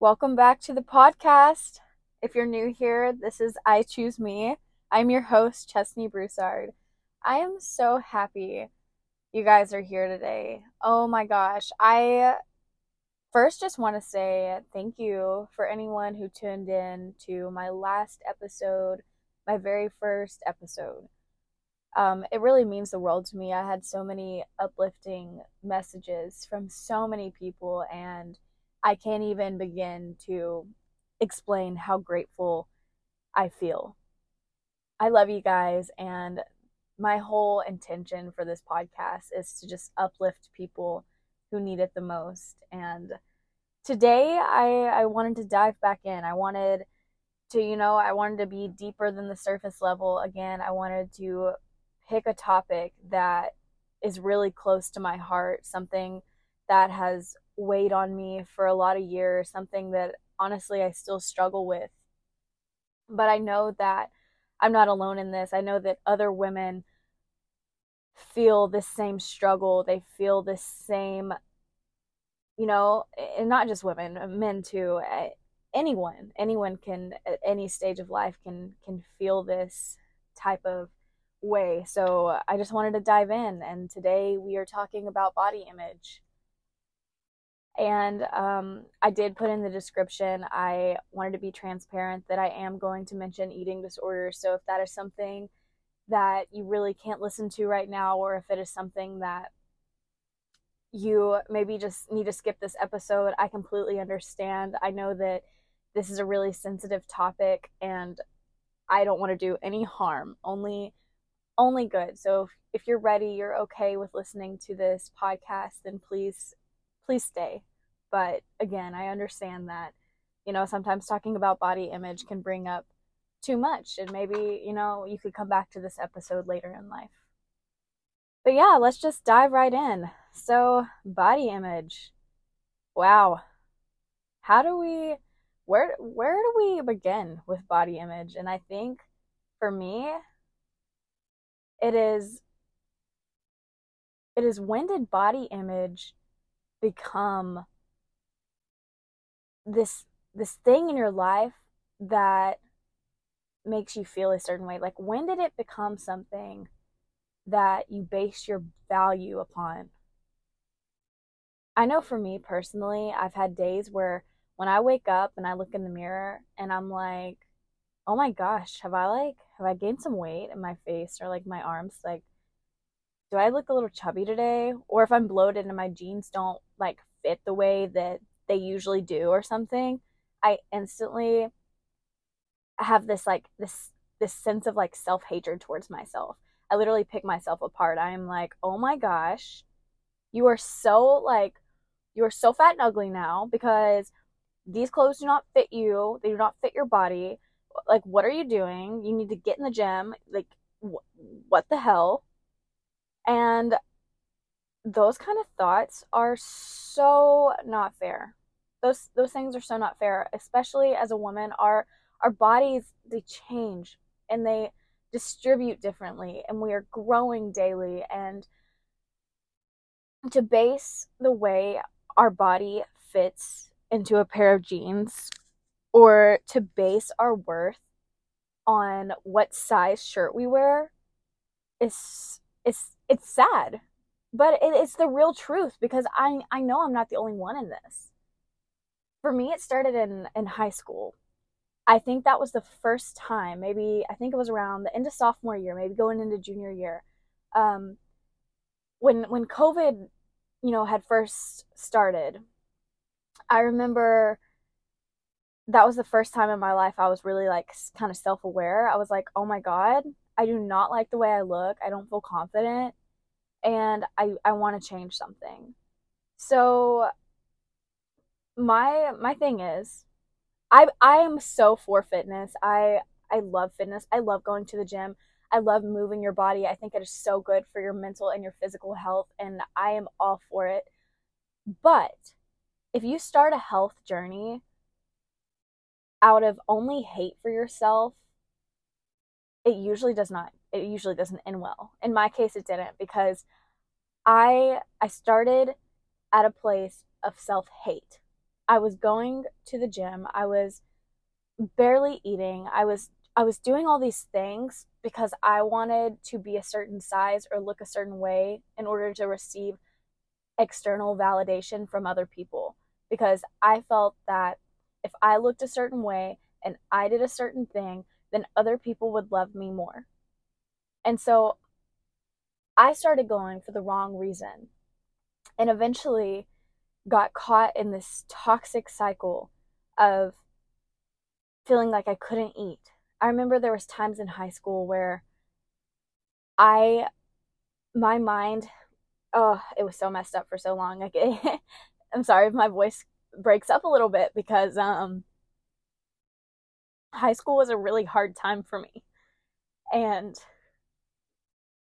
Welcome back to the podcast. If you're new here, this is I Choose Me. I'm your host, Chesney Broussard. I am so happy you guys are here today. Oh my gosh. I first just want to say thank you for anyone who tuned in to my last episode, my very first episode. Um, it really means the world to me. I had so many uplifting messages from so many people, and I can't even begin to explain how grateful I feel. I love you guys, and my whole intention for this podcast is to just uplift people who need it the most. And today I, I wanted to dive back in. I wanted to, you know, I wanted to be deeper than the surface level. Again, I wanted to pick a topic that is really close to my heart, something that has weighed on me for a lot of years, something that honestly I still struggle with. But I know that I'm not alone in this. I know that other women feel the same struggle. They feel the same, you know, and not just women, uh, men too. Anyone, anyone can at any stage of life can can feel this type of way. So I just wanted to dive in, and today we are talking about body image. And um, I did put in the description, I wanted to be transparent that I am going to mention eating disorders. So if that is something that you really can't listen to right now, or if it is something that you maybe just need to skip this episode, I completely understand. I know that this is a really sensitive topic and I don't want to do any harm, only only good. So if, if you're ready, you're okay with listening to this podcast, then please please stay. But again, I understand that, you know, sometimes talking about body image can bring up too much. And maybe, you know, you could come back to this episode later in life. But yeah, let's just dive right in. So, body image. Wow. How do we where where do we begin with body image? And I think for me it is it is when did body image become this this thing in your life that makes you feel a certain way like when did it become something that you base your value upon? I know for me personally i've had days where when i wake up and i look in the mirror and i'm like oh my gosh have i like have i gained some weight in my face or like my arms? Like do i look a little chubby today? Or if i'm bloated and my jeans don't like fit the way that they usually do or something, I instantly have this like this this sense of like self-hatred towards myself. I literally pick myself apart. I am like, "Oh my gosh, you are so like you are so fat and ugly now because these clothes do not fit you. They do not fit your body. Like what are you doing? You need to get in the gym. Like wh- what the hell?" And those kind of thoughts are so not fair those those things are so not fair especially as a woman our our bodies they change and they distribute differently and we are growing daily. And to base the way our body fits into a pair of jeans or to base our worth on what size shirt we wear is is it's sad. But it, it's the real truth because i i know i'm not the only one in this for me it started in in high school. I think that was the first time maybe i think it was around the end of sophomore year maybe going into junior year um, when when covid you know had first started i remember that was the first time in my life i was really like kind of self-aware. I was like oh my god i do not like the way i look. I don't feel confident and i i want to change something. So my my thing is I I am so for fitness. I I love fitness. I love going to the gym. I love moving your body. I think it is so good for your mental and your physical health and I am all for it. But if you start a health journey out of only hate for yourself, it usually does not it usually doesn't end well. In my case it didn't because I I started at a place of self-hate I was going to the gym. I was barely eating. I was I was doing all these things because I wanted to be a certain size or look a certain way in order to receive external validation from other people because I felt that if I looked a certain way and I did a certain thing, then other people would love me more. And so I started going for the wrong reason and eventually got caught in this toxic cycle of feeling like I couldn't eat. I remember there was times in high school where I my mind oh, it was so messed up for so long. Like I'm sorry if my voice breaks up a little bit because um high school was a really hard time for me. And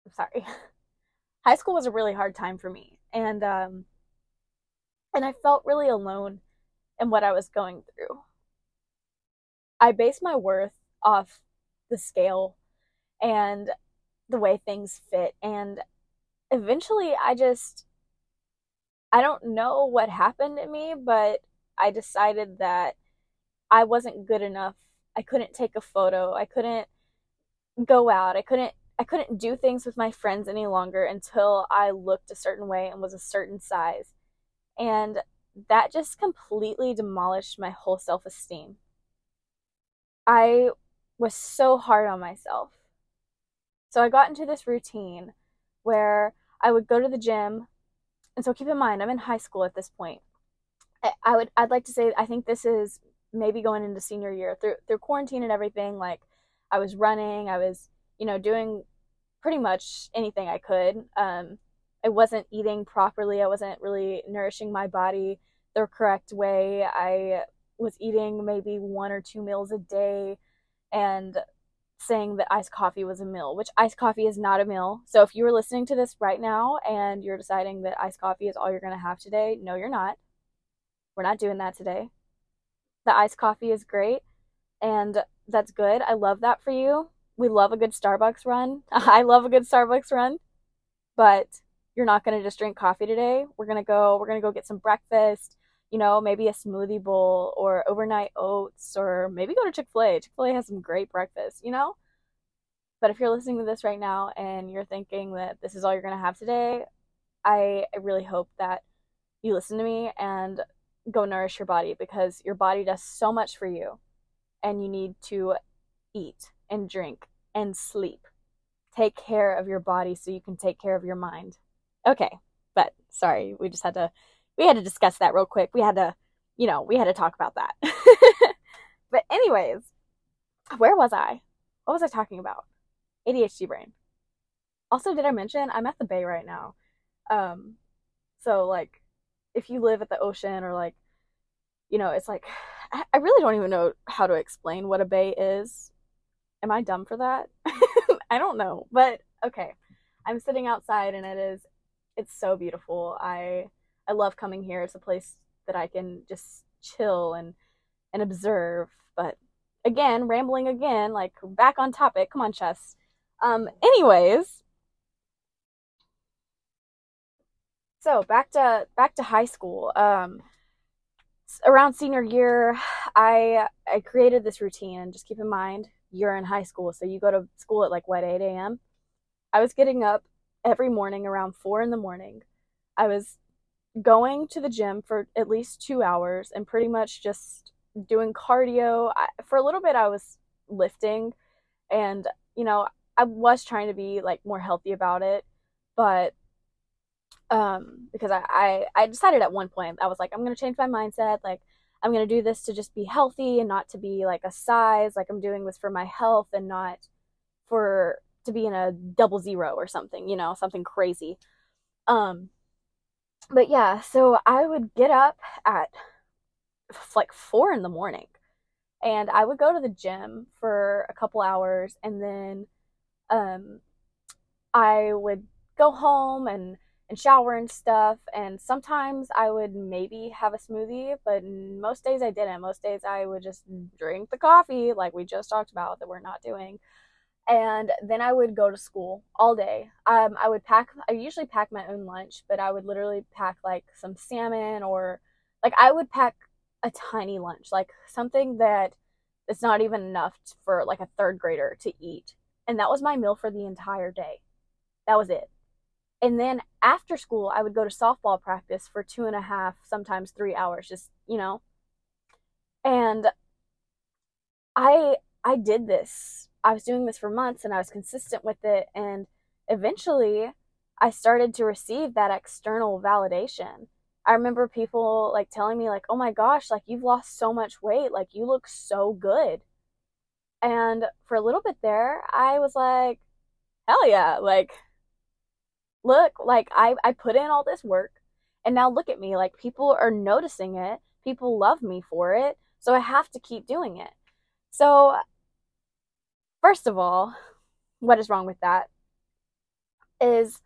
I'm sorry. high school was a really hard time for me. And um and I felt really alone in what I was going through. I based my worth off the scale and the way things fit and eventually I just I don't know what happened to me, but I decided that I wasn't good enough. I couldn't take a photo. I couldn't go out. I couldn't I couldn't do things with my friends any longer until I looked a certain way and was a certain size. And that just completely demolished my whole self-esteem. I was so hard on myself. So I got into this routine where I would go to the gym. And so keep in mind, I'm in high school at this point. I would I'd like to say I think this is maybe going into senior year through through quarantine and everything like I was running, I was, you know, doing pretty much anything I could. Um I wasn't eating properly. I wasn't really nourishing my body the correct way. I was eating maybe one or two meals a day and saying that iced coffee was a meal, which iced coffee is not a meal. So if you were listening to this right now and you're deciding that iced coffee is all you're going to have today, no, you're not. We're not doing that today. The iced coffee is great and that's good. I love that for you. We love a good Starbucks run. I love a good Starbucks run. But you're not going to just drink coffee today. We're going to go we're going to go get some breakfast you know, maybe a smoothie bowl or overnight oats or maybe go to Chick-fil-A. Chick-fil-A has some great breakfast, you know? But if you're listening to this right now and you're thinking that this is all you're going to have today, I, I really hope that you listen to me and go nourish your body because your body does so much for you and you need to eat and drink and sleep. Take care of your body so you can take care of your mind. Okay, but sorry, we just had to we had to discuss that real quick. We had to, you know, we had to talk about that. but anyways, where was I? What was I talking about? ADHD brain. Also, did I mention I'm at the bay right now? Um, so like, if you live at the ocean or like, you know, it's like, I really don't even know how to explain what a bay is. Am I dumb for that? I don't know, but okay. I'm sitting outside and it is, it's so beautiful. I I love coming here. It's a place that I can just chill and and observe. But again, rambling again, like back on topic. Come on, chess. Um, anyways, so back to back to high school. Um, around senior year, I I created this routine, and just keep in mind you're in high school, so you go to school at like what 8 a.m. I was getting up every morning around four in the morning. I was going to the gym for at least two hours and pretty much just doing cardio. I, for a little bit, I was lifting, and you know, I was trying to be like more healthy about it, but um, because I, I I decided at one point I was like, I'm gonna change my mindset, like. I'm going to do this to just be healthy and not to be like a size. Like I'm doing this for my health and not for to be in a double zero or something, you know, something crazy. Um, but yeah, so I would get up at like four in the morning and I would go to the gym for a couple hours and then um, I would go home and, and shower and stuff. And sometimes I would maybe have a smoothie, but most days I didn't. Most days I would just drink the coffee, like we just talked about, that we're not doing and then I would go to school all day. Um, I would pack. I usually pack my own lunch, but I would literally pack like some salmon or like I would pack a tiny lunch, like something that it's not even enough for like a third grader to eat. And that was my meal for the entire day. That was it. And then after school, I would go to softball practice for two and a half, sometimes three hours, just, you know. And I I did this. I was doing this for months and I was consistent with it and eventually I started to receive that external validation. I remember people like telling me like, "Oh my gosh, like you've lost so much weight, like you look so good." And for a little bit there, I was like, "Hell yeah, like look, like I I put in all this work and now look at me, like people are noticing it. People love me for it, so I have to keep doing it." So first of all, what is wrong with that? Is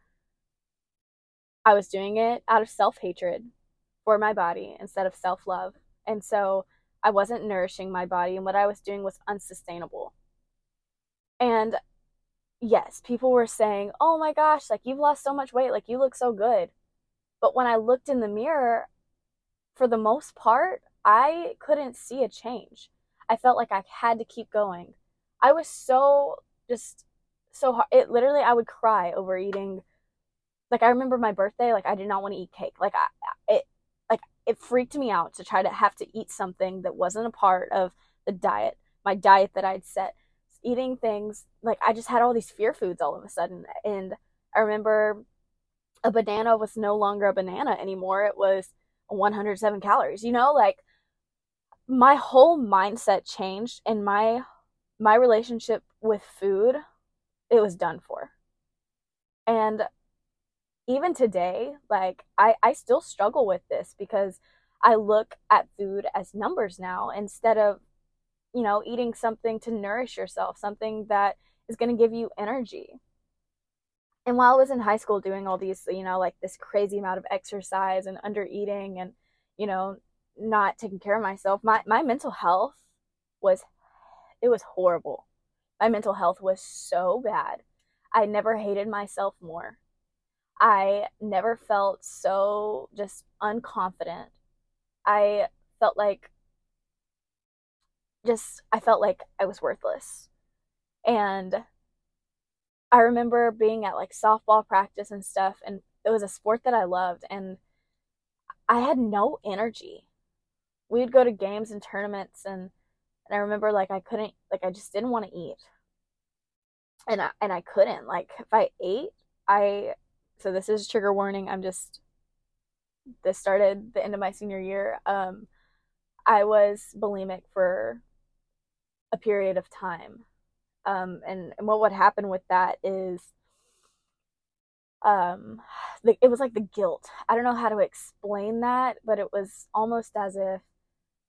I was doing it out of self hatred for my body instead of self love. And so I wasn't nourishing my body, and what I was doing was unsustainable. And yes, people were saying, Oh my gosh, like you've lost so much weight, like you look so good. But when I looked in the mirror, for the most part, I couldn't see a change. I felt like I had to keep going. I was so just so hard. It literally, I would cry over eating like I remember my birthday, like I did not want to eat cake. Like I, it, like it freaked me out to try to have to eat something that wasn't a part of the diet, my diet that I'd set. Eating things like I just had all these fear foods all of a sudden, and I remember a banana was no longer a banana anymore. It was 107 calories. You know, like my whole mindset changed, and my my relationship with food, it was done for. And even today, like I, I still struggle with this because I look at food as numbers now instead of, you know, eating something to nourish yourself, something that is going to give you energy. And while I was in high school doing all these, you know, like this crazy amount of exercise and under eating and, you know, not taking care of myself, my, my mental health was, it was horrible. My mental health was so bad. I never hated myself more I never felt so just unconfident. I felt like just I felt like I was worthless. And I remember being at like softball practice and stuff and it was a sport that I loved and I had no energy. We'd go to games and tournaments and and I remember like I couldn't like I just didn't want to eat. And I and I couldn't. Like if I ate, I so this is trigger warning. I'm just this started the end of my senior year. Um, I was bulimic for a period of time. Um, and, and what would happen with that is um, the, it was like the guilt. I don't know how to explain that, but it was almost as if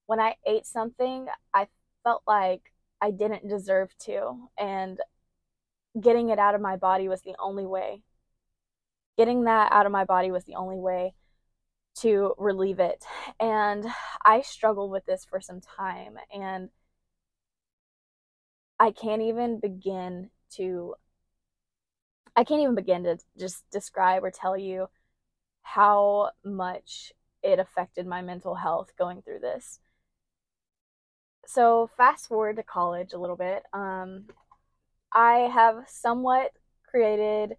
when I ate something, I felt like I didn't deserve to. And getting it out of my body was the only way getting that out of my body was the only way to relieve it. And I struggled with this for some time and I can't even begin to I can't even begin to just describe or tell you how much it affected my mental health going through this. So, fast forward to college a little bit. Um, I have somewhat created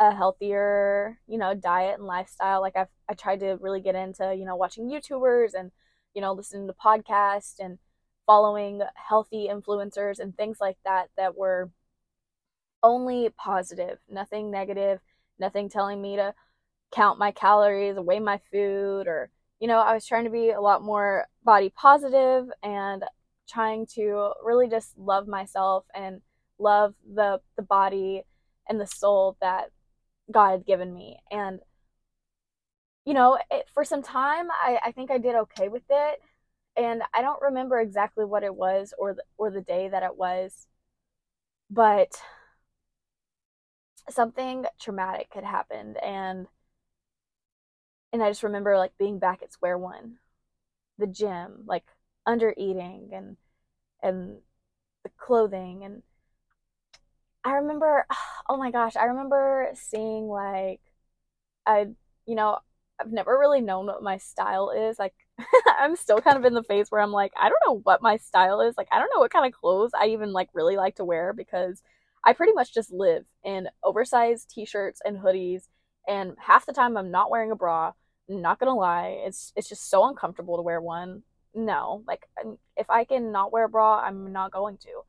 a healthier, you know, diet and lifestyle. Like I've I tried to really get into, you know, watching YouTubers and, you know, listening to podcasts and following healthy influencers and things like that that were only positive, nothing negative, nothing telling me to count my calories, weigh my food or you know, I was trying to be a lot more body positive and trying to really just love myself and love the the body and the soul that God had given me. And, you know, it, for some time, I, I think I did okay with it. And I don't remember exactly what it was or the, or the day that it was, but something traumatic had happened and and I just remember like being back at square one. The gym, like under eating and and the clothing and I remember, oh my gosh, I remember seeing like, I, you know, I've never really known what my style is. Like, I'm still kind of in the phase where I'm like, I don't know what my style is. Like, I don't know what kind of clothes I even like really like to wear because I pretty much just live in oversized t-shirts and hoodies and half the time I'm not wearing a bra. Not to lie, it's it's just so uncomfortable to wear one. No, like if I can not wear a bra, I'm not going to.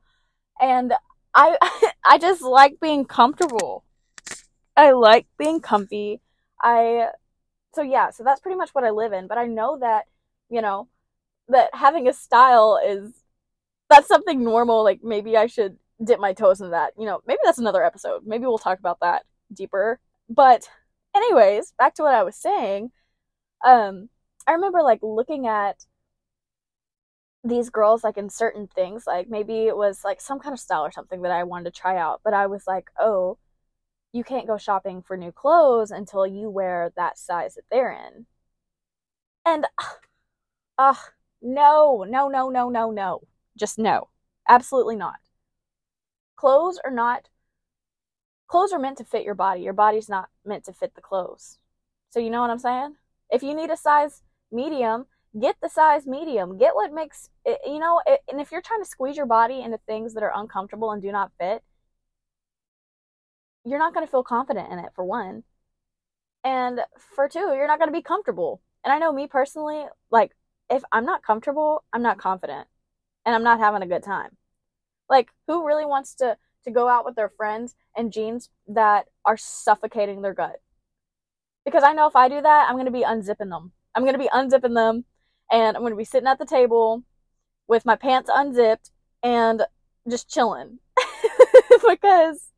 And I I just like being comfortable. I like being comfy. I so yeah, so that's pretty much what I live in, but I know that, you know, that having a style is that's something normal. Like maybe I should dip my toes in that. You know, maybe that's another episode. Maybe we'll talk about that deeper. But anyways, back to what I was saying. Um I remember like looking at these girls like in certain things like maybe it was like some kind of style or something that i wanted to try out but i was like oh you can't go shopping for new clothes until you wear that size that they're in. And uh no no no no no no just no absolutely not. Clothes are not clothes are meant to fit your body your body's not meant to fit the clothes. So you know what i'm saying if you need a size medium get the size medium. Get what makes eh, you know eh, and if you're trying to squeeze your body into things that are uncomfortable and do not fit you're not going to feel confident in it for one. And for two you're not going to be comfortable. And i know me personally like if i'm not comfortable i'm not confident. And i'm not having a good time. Like who really wants to to go out with their friends in jeans that are suffocating their gut because i know if i do that i'm going to be unzipping them i'm going to be unzipping them and I'm going to be sitting at the table with my pants unzipped and just chilling. because,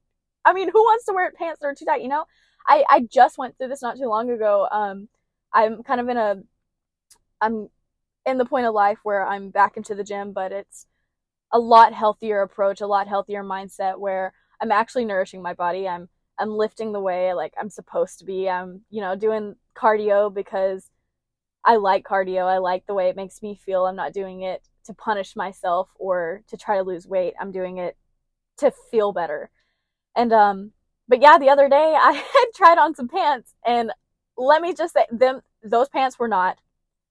I mean, who wants to wear pants that are too tight? You know, I, I just went through this not too long ago. Um, I'm kind of in a, I'm in the point of life where I'm back into the gym, but it's a lot healthier approach, a lot healthier mindset where I'm actually nourishing my body. I'm, I'm lifting the way like I'm supposed to be. I'm, you know, doing cardio because I like cardio. I like the way it makes me feel. I'm not doing it to punish myself or to try to lose weight. I'm doing it to feel better. And um but yeah, the other day I had tried on some pants and let me just say them those pants were not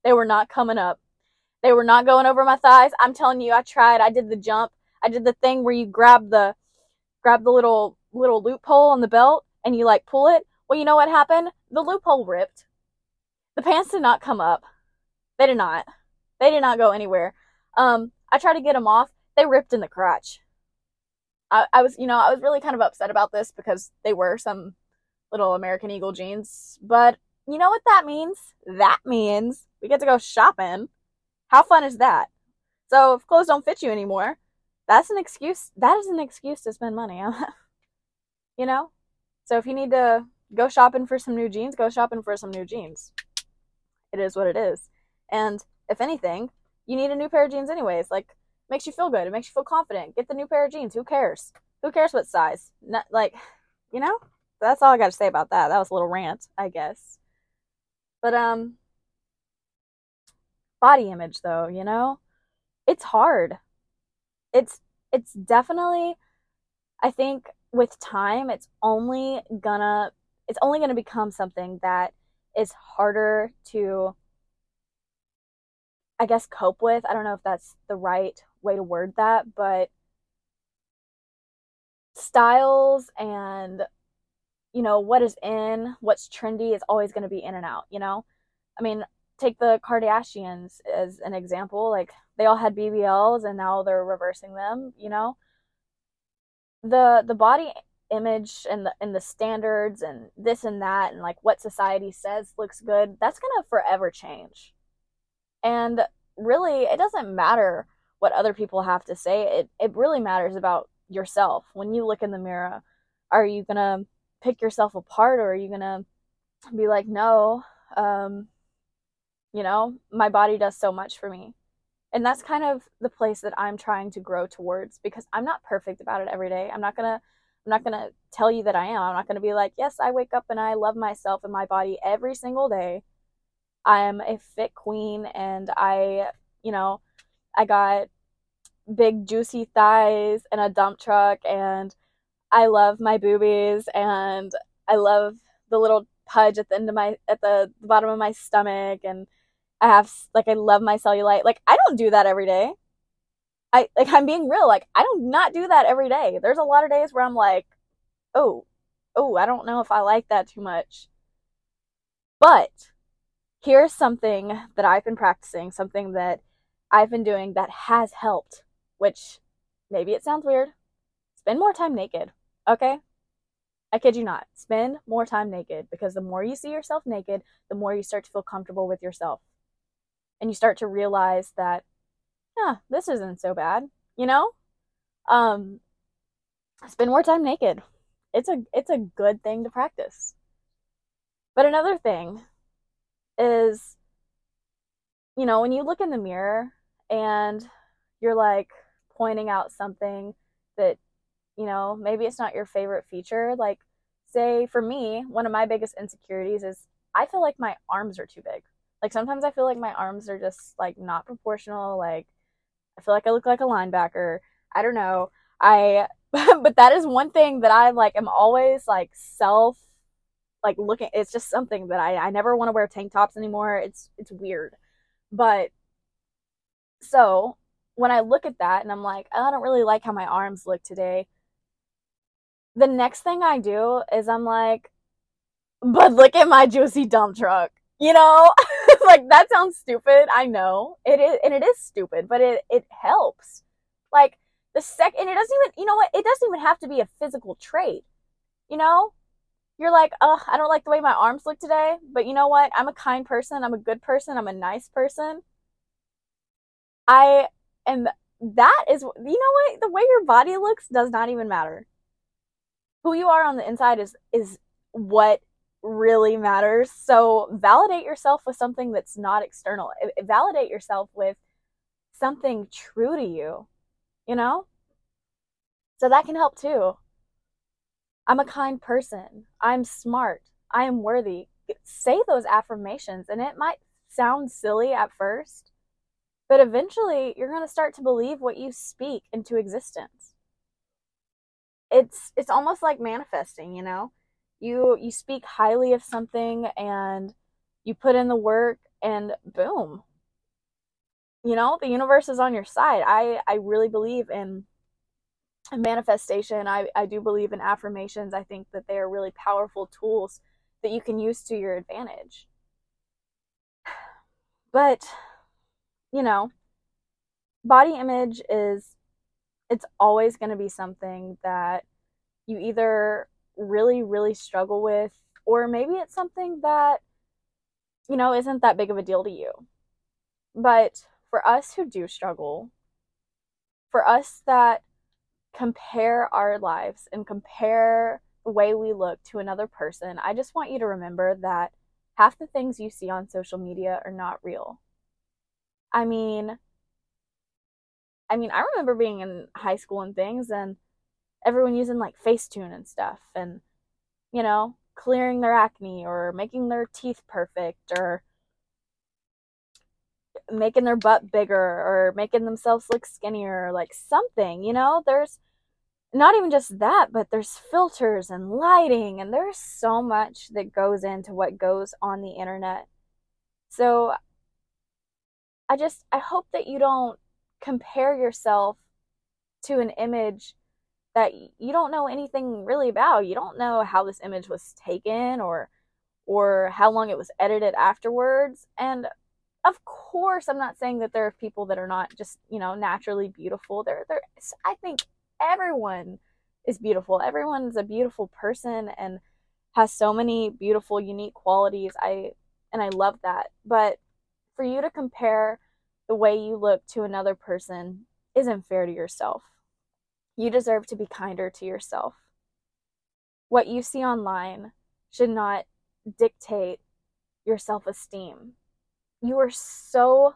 they were not coming up. They were not going over my thighs. I'm telling you, I tried. I did the jump. I did the thing where you grab the grab the little little loophole on the belt and you like pull it. Well, you know what happened? The loophole ripped. The pants did not come up. They did not. They did not go anywhere. Um, I tried to get them off. They ripped in the crotch. I, I was, you know, I was really kind of upset about this because they were some little American Eagle jeans. But you know what that means? That means we get to go shopping. How fun is that? So if clothes don't fit you anymore, that's an excuse. That is an excuse to spend money. you know? So if you need to go shopping for some new jeans, go shopping for some new jeans it is what it is. And if anything, you need a new pair of jeans anyways. Like makes you feel good. It makes you feel confident. Get the new pair of jeans. Who cares? Who cares what size? Not, like, you know? That's all I got to say about that. That was a little rant, I guess. But um body image though, you know? It's hard. It's it's definitely I think with time it's only gonna it's only to become something that is harder to I guess cope with. I don't know if that's the right way to word that, but styles and you know what is in, what's trendy is always going to be in and out, you know? I mean, take the Kardashians as an example, like they all had BBLs and now they're reversing them, you know? The the body image and the and the standards and this and that and like what society says looks good that's going to forever change. And really it doesn't matter what other people have to say it it really matters about yourself. When you look in the mirror are you going to pick yourself apart or are you going to be like no um you know my body does so much for me and that's kind of the place that I'm trying to grow towards because I'm not perfect about it every day. I'm not going to I'm not going to tell you that I am. I'm not going to be like, yes, I wake up and I love myself and my body every single day. I am a fit queen and I, you know, I got big juicy thighs and a dump truck and I love my boobies and I love the little pudge at the end of my at the, the bottom of my stomach and I have like I love my cellulite. Like I don't do that every day. I like I'm being real. Like I do not not do that every day. There's a lot of days where I'm like, "Oh, oh, I don't know if I like that too much." But here's something that I've been practicing, something that I've been doing that has helped, which maybe it sounds weird. Spend more time naked, okay? I kid you not. Spend more time naked because the more you see yourself naked, the more you start to feel comfortable with yourself. And you start to realize that, yeah, this isn't so bad, you know? Um, spend more time naked. It's a it's a good thing to practice. But another thing is you know, when you look in the mirror and you're like pointing out something that you know, maybe it's not your favorite feature, like say for me, one of my biggest insecurities is I feel like my arms are too big. Like sometimes I feel like my arms are just like not proportional, like I feel like I look like a linebacker. I don't know. I but that is one thing that I like am always like self like looking it's just something that I I never want to wear tank tops anymore. It's it's weird. But so when I look at that and I'm like, oh, I don't really like how my arms look today. The next thing I do is I'm like, but look at my juicy dump truck. You know, like that sounds stupid. I know it is, and it is stupid, but it it helps. Like the sec, and it doesn't even, you know what? It doesn't even have to be a physical trait. You know, you're like, oh, I don't like the way my arms look today, but you know what? I'm a kind person. I'm a good person. I'm a nice person. I am, that is, you know what? The way your body looks does not even matter. Who you are on the inside is, is what really matters. So validate yourself with something that's not external. Validate yourself with something true to you, you know? So that can help too. I'm a kind person. I'm smart. I am worthy. Say those affirmations, and it might sound silly at first, but eventually you're going to start to believe what you speak into existence. It's it's almost like manifesting, you know? You you speak highly of something and you put in the work and boom. You know, the universe is on your side. I I really believe in manifestation I, I do believe in affirmations i think that they are really powerful tools that you can use to your advantage but you know body image is it's always going to be something that you either really really struggle with or maybe it's something that you know isn't that big of a deal to you but for us who do struggle for us that compare our lives and compare the way we look to another person, I just want you to remember that half the things you see on social media are not real. I mean, I mean, I remember being in high school and things and everyone using like Facetune and stuff and you know, clearing their acne or making their teeth perfect or making their butt bigger or making themselves look skinnier, or like something, you know? There's not even just that, but there's filters and lighting, and there's so much that goes into what goes on the internet. So I just, I hope that you don't compare yourself to an image that you don't know anything really about. You don't know how this image was taken or or how long it was edited afterwards. And of course, I'm not saying that there are people that are not just, you know, naturally beautiful. There there I think everyone is beautiful. Everyone's a beautiful person and has so many beautiful, unique qualities. I and I love that. But for you to compare the way you look to another person isn't fair to yourself. You deserve to be kinder to yourself. What you see online should not dictate your self esteem. You are so,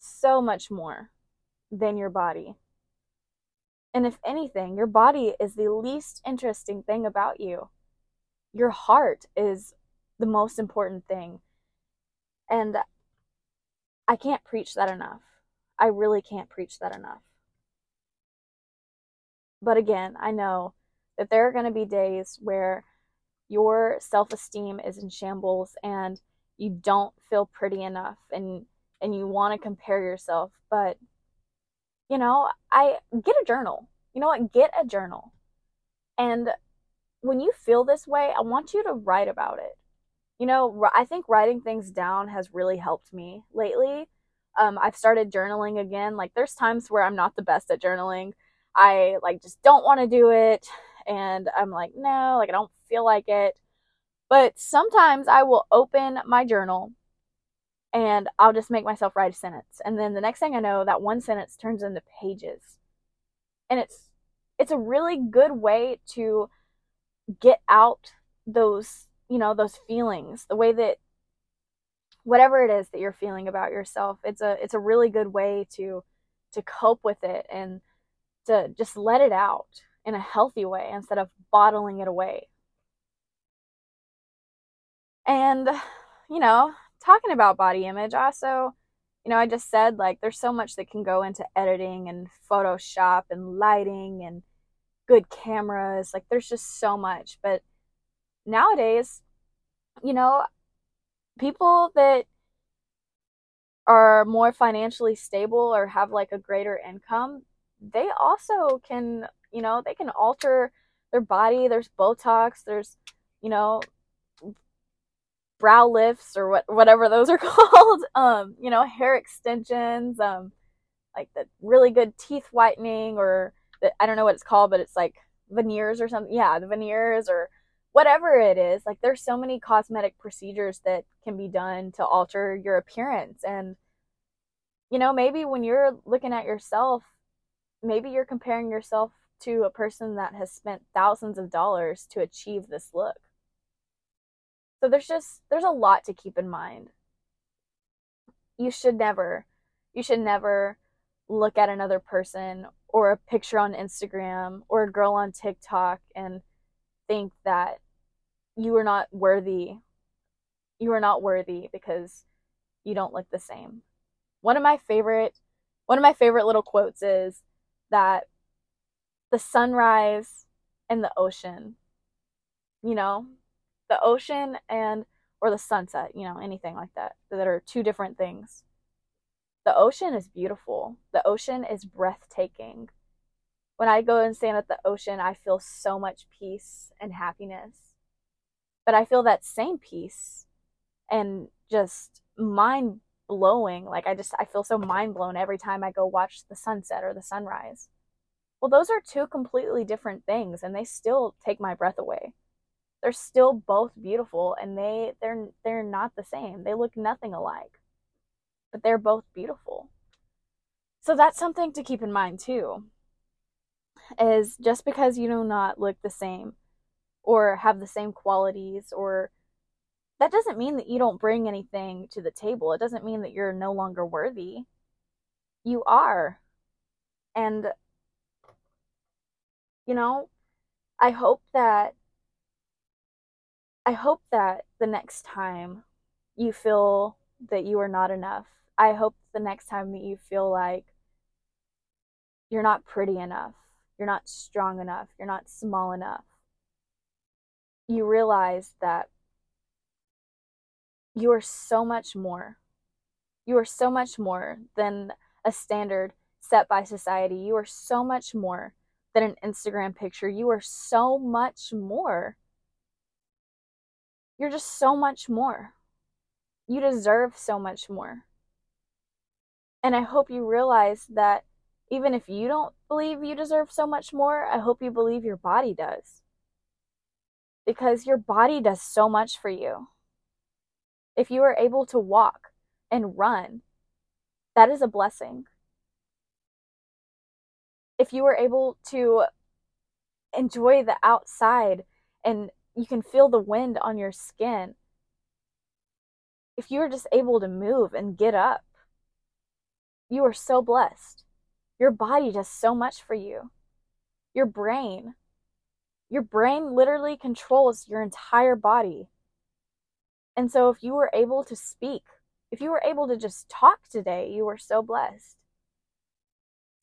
so much more than your body. And if anything, your body is the least interesting thing about you. Your heart is the most important thing. And I can't preach that enough. I really can't preach that enough. But again, I know that there are going to be days where your self esteem is in shambles and you don't feel pretty enough and and you want to compare yourself, but you know, I get a journal. You know what? Get a journal. And when you feel this way, I want you to write about it. You know, I think writing things down has really helped me lately. Um, I've started journaling again. Like, there's times where I'm not the best at journaling. I like just don't want to do it. And I'm like, no, like, I don't feel like it. But sometimes I will open my journal and I'll just make myself write a sentence. And then the next thing I know, that one sentence turns into pages. And it's it's a really good way to get out those, you know, those feelings, the way that whatever it is that you're feeling about yourself, it's a it's a really good way to to cope with it and to just let it out in a healthy way instead of bottling it away. And you know, talking about body image, also, you know, I just said like there's so much that can go into editing and Photoshop and lighting and good cameras. Like there's just so much. But nowadays, you know, people that are more financially stable or have like a greater income, they also can, you know, they can alter their body. There's Botox, there's, you know, brow lifts or what whatever those are called. Um, you know, hair extensions, um, like the really good teeth whitening or the, I don't know what it's called, but it's like veneers or something. Yeah, the veneers or whatever it is. Like there's so many cosmetic procedures that can be done to alter your appearance and you know, maybe when you're looking at yourself, maybe you're comparing yourself to a person that has spent thousands of dollars to achieve this look. So there's just there's a lot to keep in mind. You should never you should never look at another person or a picture on Instagram or a girl on TikTok and think that you are not worthy. You are not worthy because you don't look the same. One of my favorite one of my favorite little quotes is that the sunrise and the ocean, you know, the ocean and or the sunset, you know, anything like that that are two different things. The ocean is beautiful. The ocean is breathtaking. When I go and stand at the ocean, I feel so much peace and happiness. But I feel that same peace and just mind blowing. Like I just I feel so mind blown every time I go watch the sunset or the sunrise. Well, those are two completely different things and they still take my breath away they're still both beautiful and they they're they're not the same. They look nothing alike. But they're both beautiful. So that's something to keep in mind too. Is just because you do not look the same or have the same qualities or that doesn't mean that you don't bring anything to the table. It doesn't mean that you're no longer worthy. You are. And you know, I hope that I hope that the next time you feel that you are not enough, I hope the next time that you feel like you're not pretty enough, you're not strong enough, you're not small enough, you realize that you are so much more. You are so much more than a standard set by society. You are so much more than an Instagram picture. You are so much more you're just so much more. You deserve so much more. And I hope you realize that even if you don't believe you deserve so much more, I hope you believe your body does. Because your body does so much for you. If you are able to walk and run, that is a blessing. If you are able to enjoy the outside and you can feel the wind on your skin. If you're just able to move and get up, you are so blessed. Your body does so much for you. Your brain, your brain literally controls your entire body. And so if you were able to speak, if you were able to just talk today, you were so blessed.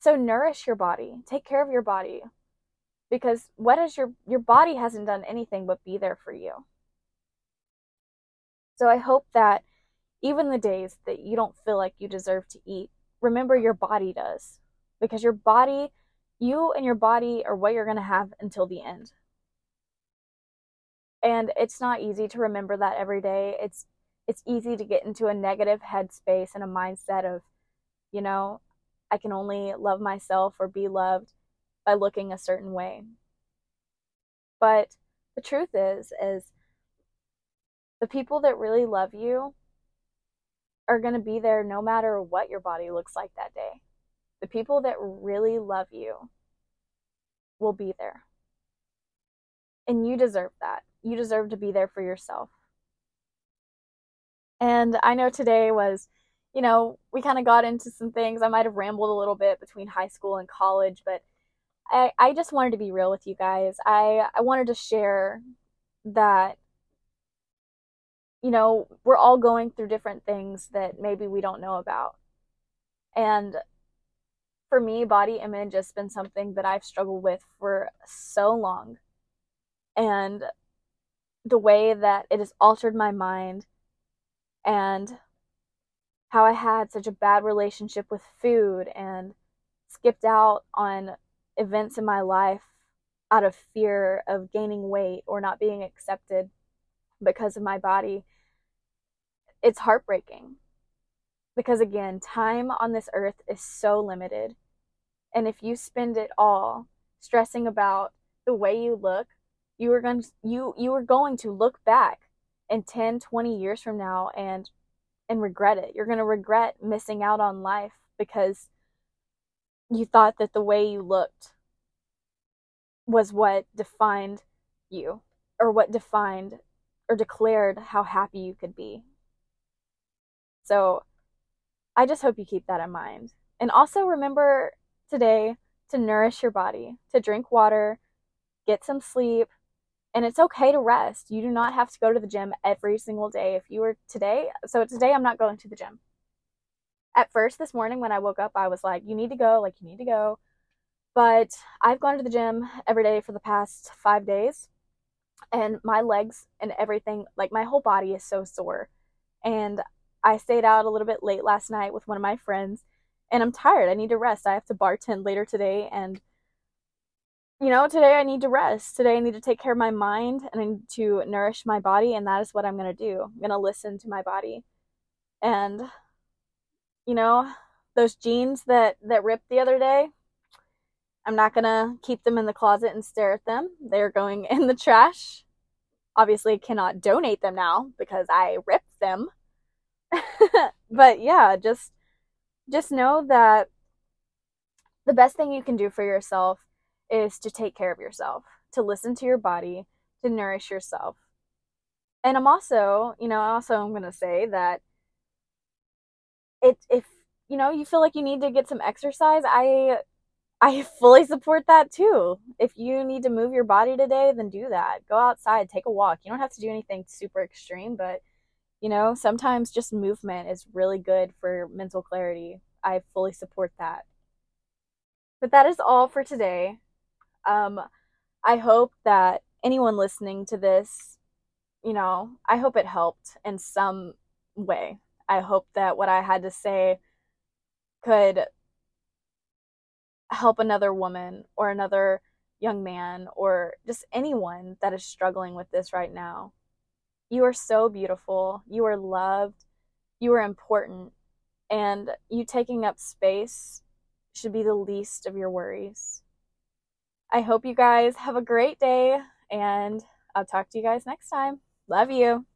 So nourish your body, take care of your body because what is your your body hasn't done anything but be there for you so i hope that even the days that you don't feel like you deserve to eat, remember your body does. Because your body, you and your body are what you're going to have until the end. And it's not easy to remember that every day. It's it's easy to get into a negative headspace and a mindset of, you know, I can only love myself or be loved by looking a certain way. But the truth is is the people that really love you are going to be there no matter what your body looks like that day. The people that really love you will be there. And you deserve that. You deserve to be there for yourself. And I know today was, you know, we kind of got into some things. I might have rambled a little bit between high school and college, but I, I just wanted to be real with you guys. I, I wanted to share that you know, we're all going through different things that maybe we don't know about. And for me, body image has been something that I've struggled with for so long. And the way that it has altered my mind and how I had such a bad relationship with food and skipped out on events in my life out of fear of gaining weight or not being accepted because of my body, it's heartbreaking. Because again, time on this earth is so limited. And if you spend it all stressing about the way you look, you are going to, you you are going to look back in 10, 20 years from now and and regret it. You're going to regret missing out on life because you thought that the way you looked was what defined you or what defined or declared how happy you could be. So I just hope you keep that in mind. And also remember today to nourish your body, to drink water, get some sleep, and it's okay to rest. You do not have to go to the gym every single day. If you were today, so today I'm not going to the gym. At first this morning when I woke up, I was like, you need to go, like you need to go. But I've gone to the gym every day for the past 5 days and my legs and everything, like my whole body is so sore. And I stayed out a little bit late last night with one of my friends, and I'm tired. I need to rest. I have to bartend later today, and you know, today I need to rest. Today I need to take care of my mind and I need to nourish my body, and that is what I'm going to do. I'm going to listen to my body. And you know, those jeans that that ripped the other day, I'm not going to keep them in the closet and stare at them. They're going in the trash. Obviously, cannot donate them now because I ripped them. but yeah, just just know that the best thing you can do for yourself is to take care of yourself, to listen to your body, to nourish yourself. And I'm also, you know, also I'm going to say that it if you know, you feel like you need to get some exercise, I I fully support that too. If you need to move your body today, then do that. Go outside, take a walk. You don't have to do anything super extreme, but you know, sometimes just movement is really good for mental clarity. I fully support that. But that is all for today. Um, I hope that anyone listening to this, you know, I hope it helped in some way. I hope that what I had to say could help another woman or another young man or just anyone that is struggling with this right now. You are so beautiful. You are loved. You are important. And you taking up space should be the least of your worries. I hope you guys have a great day, and I'll talk to you guys next time. Love you.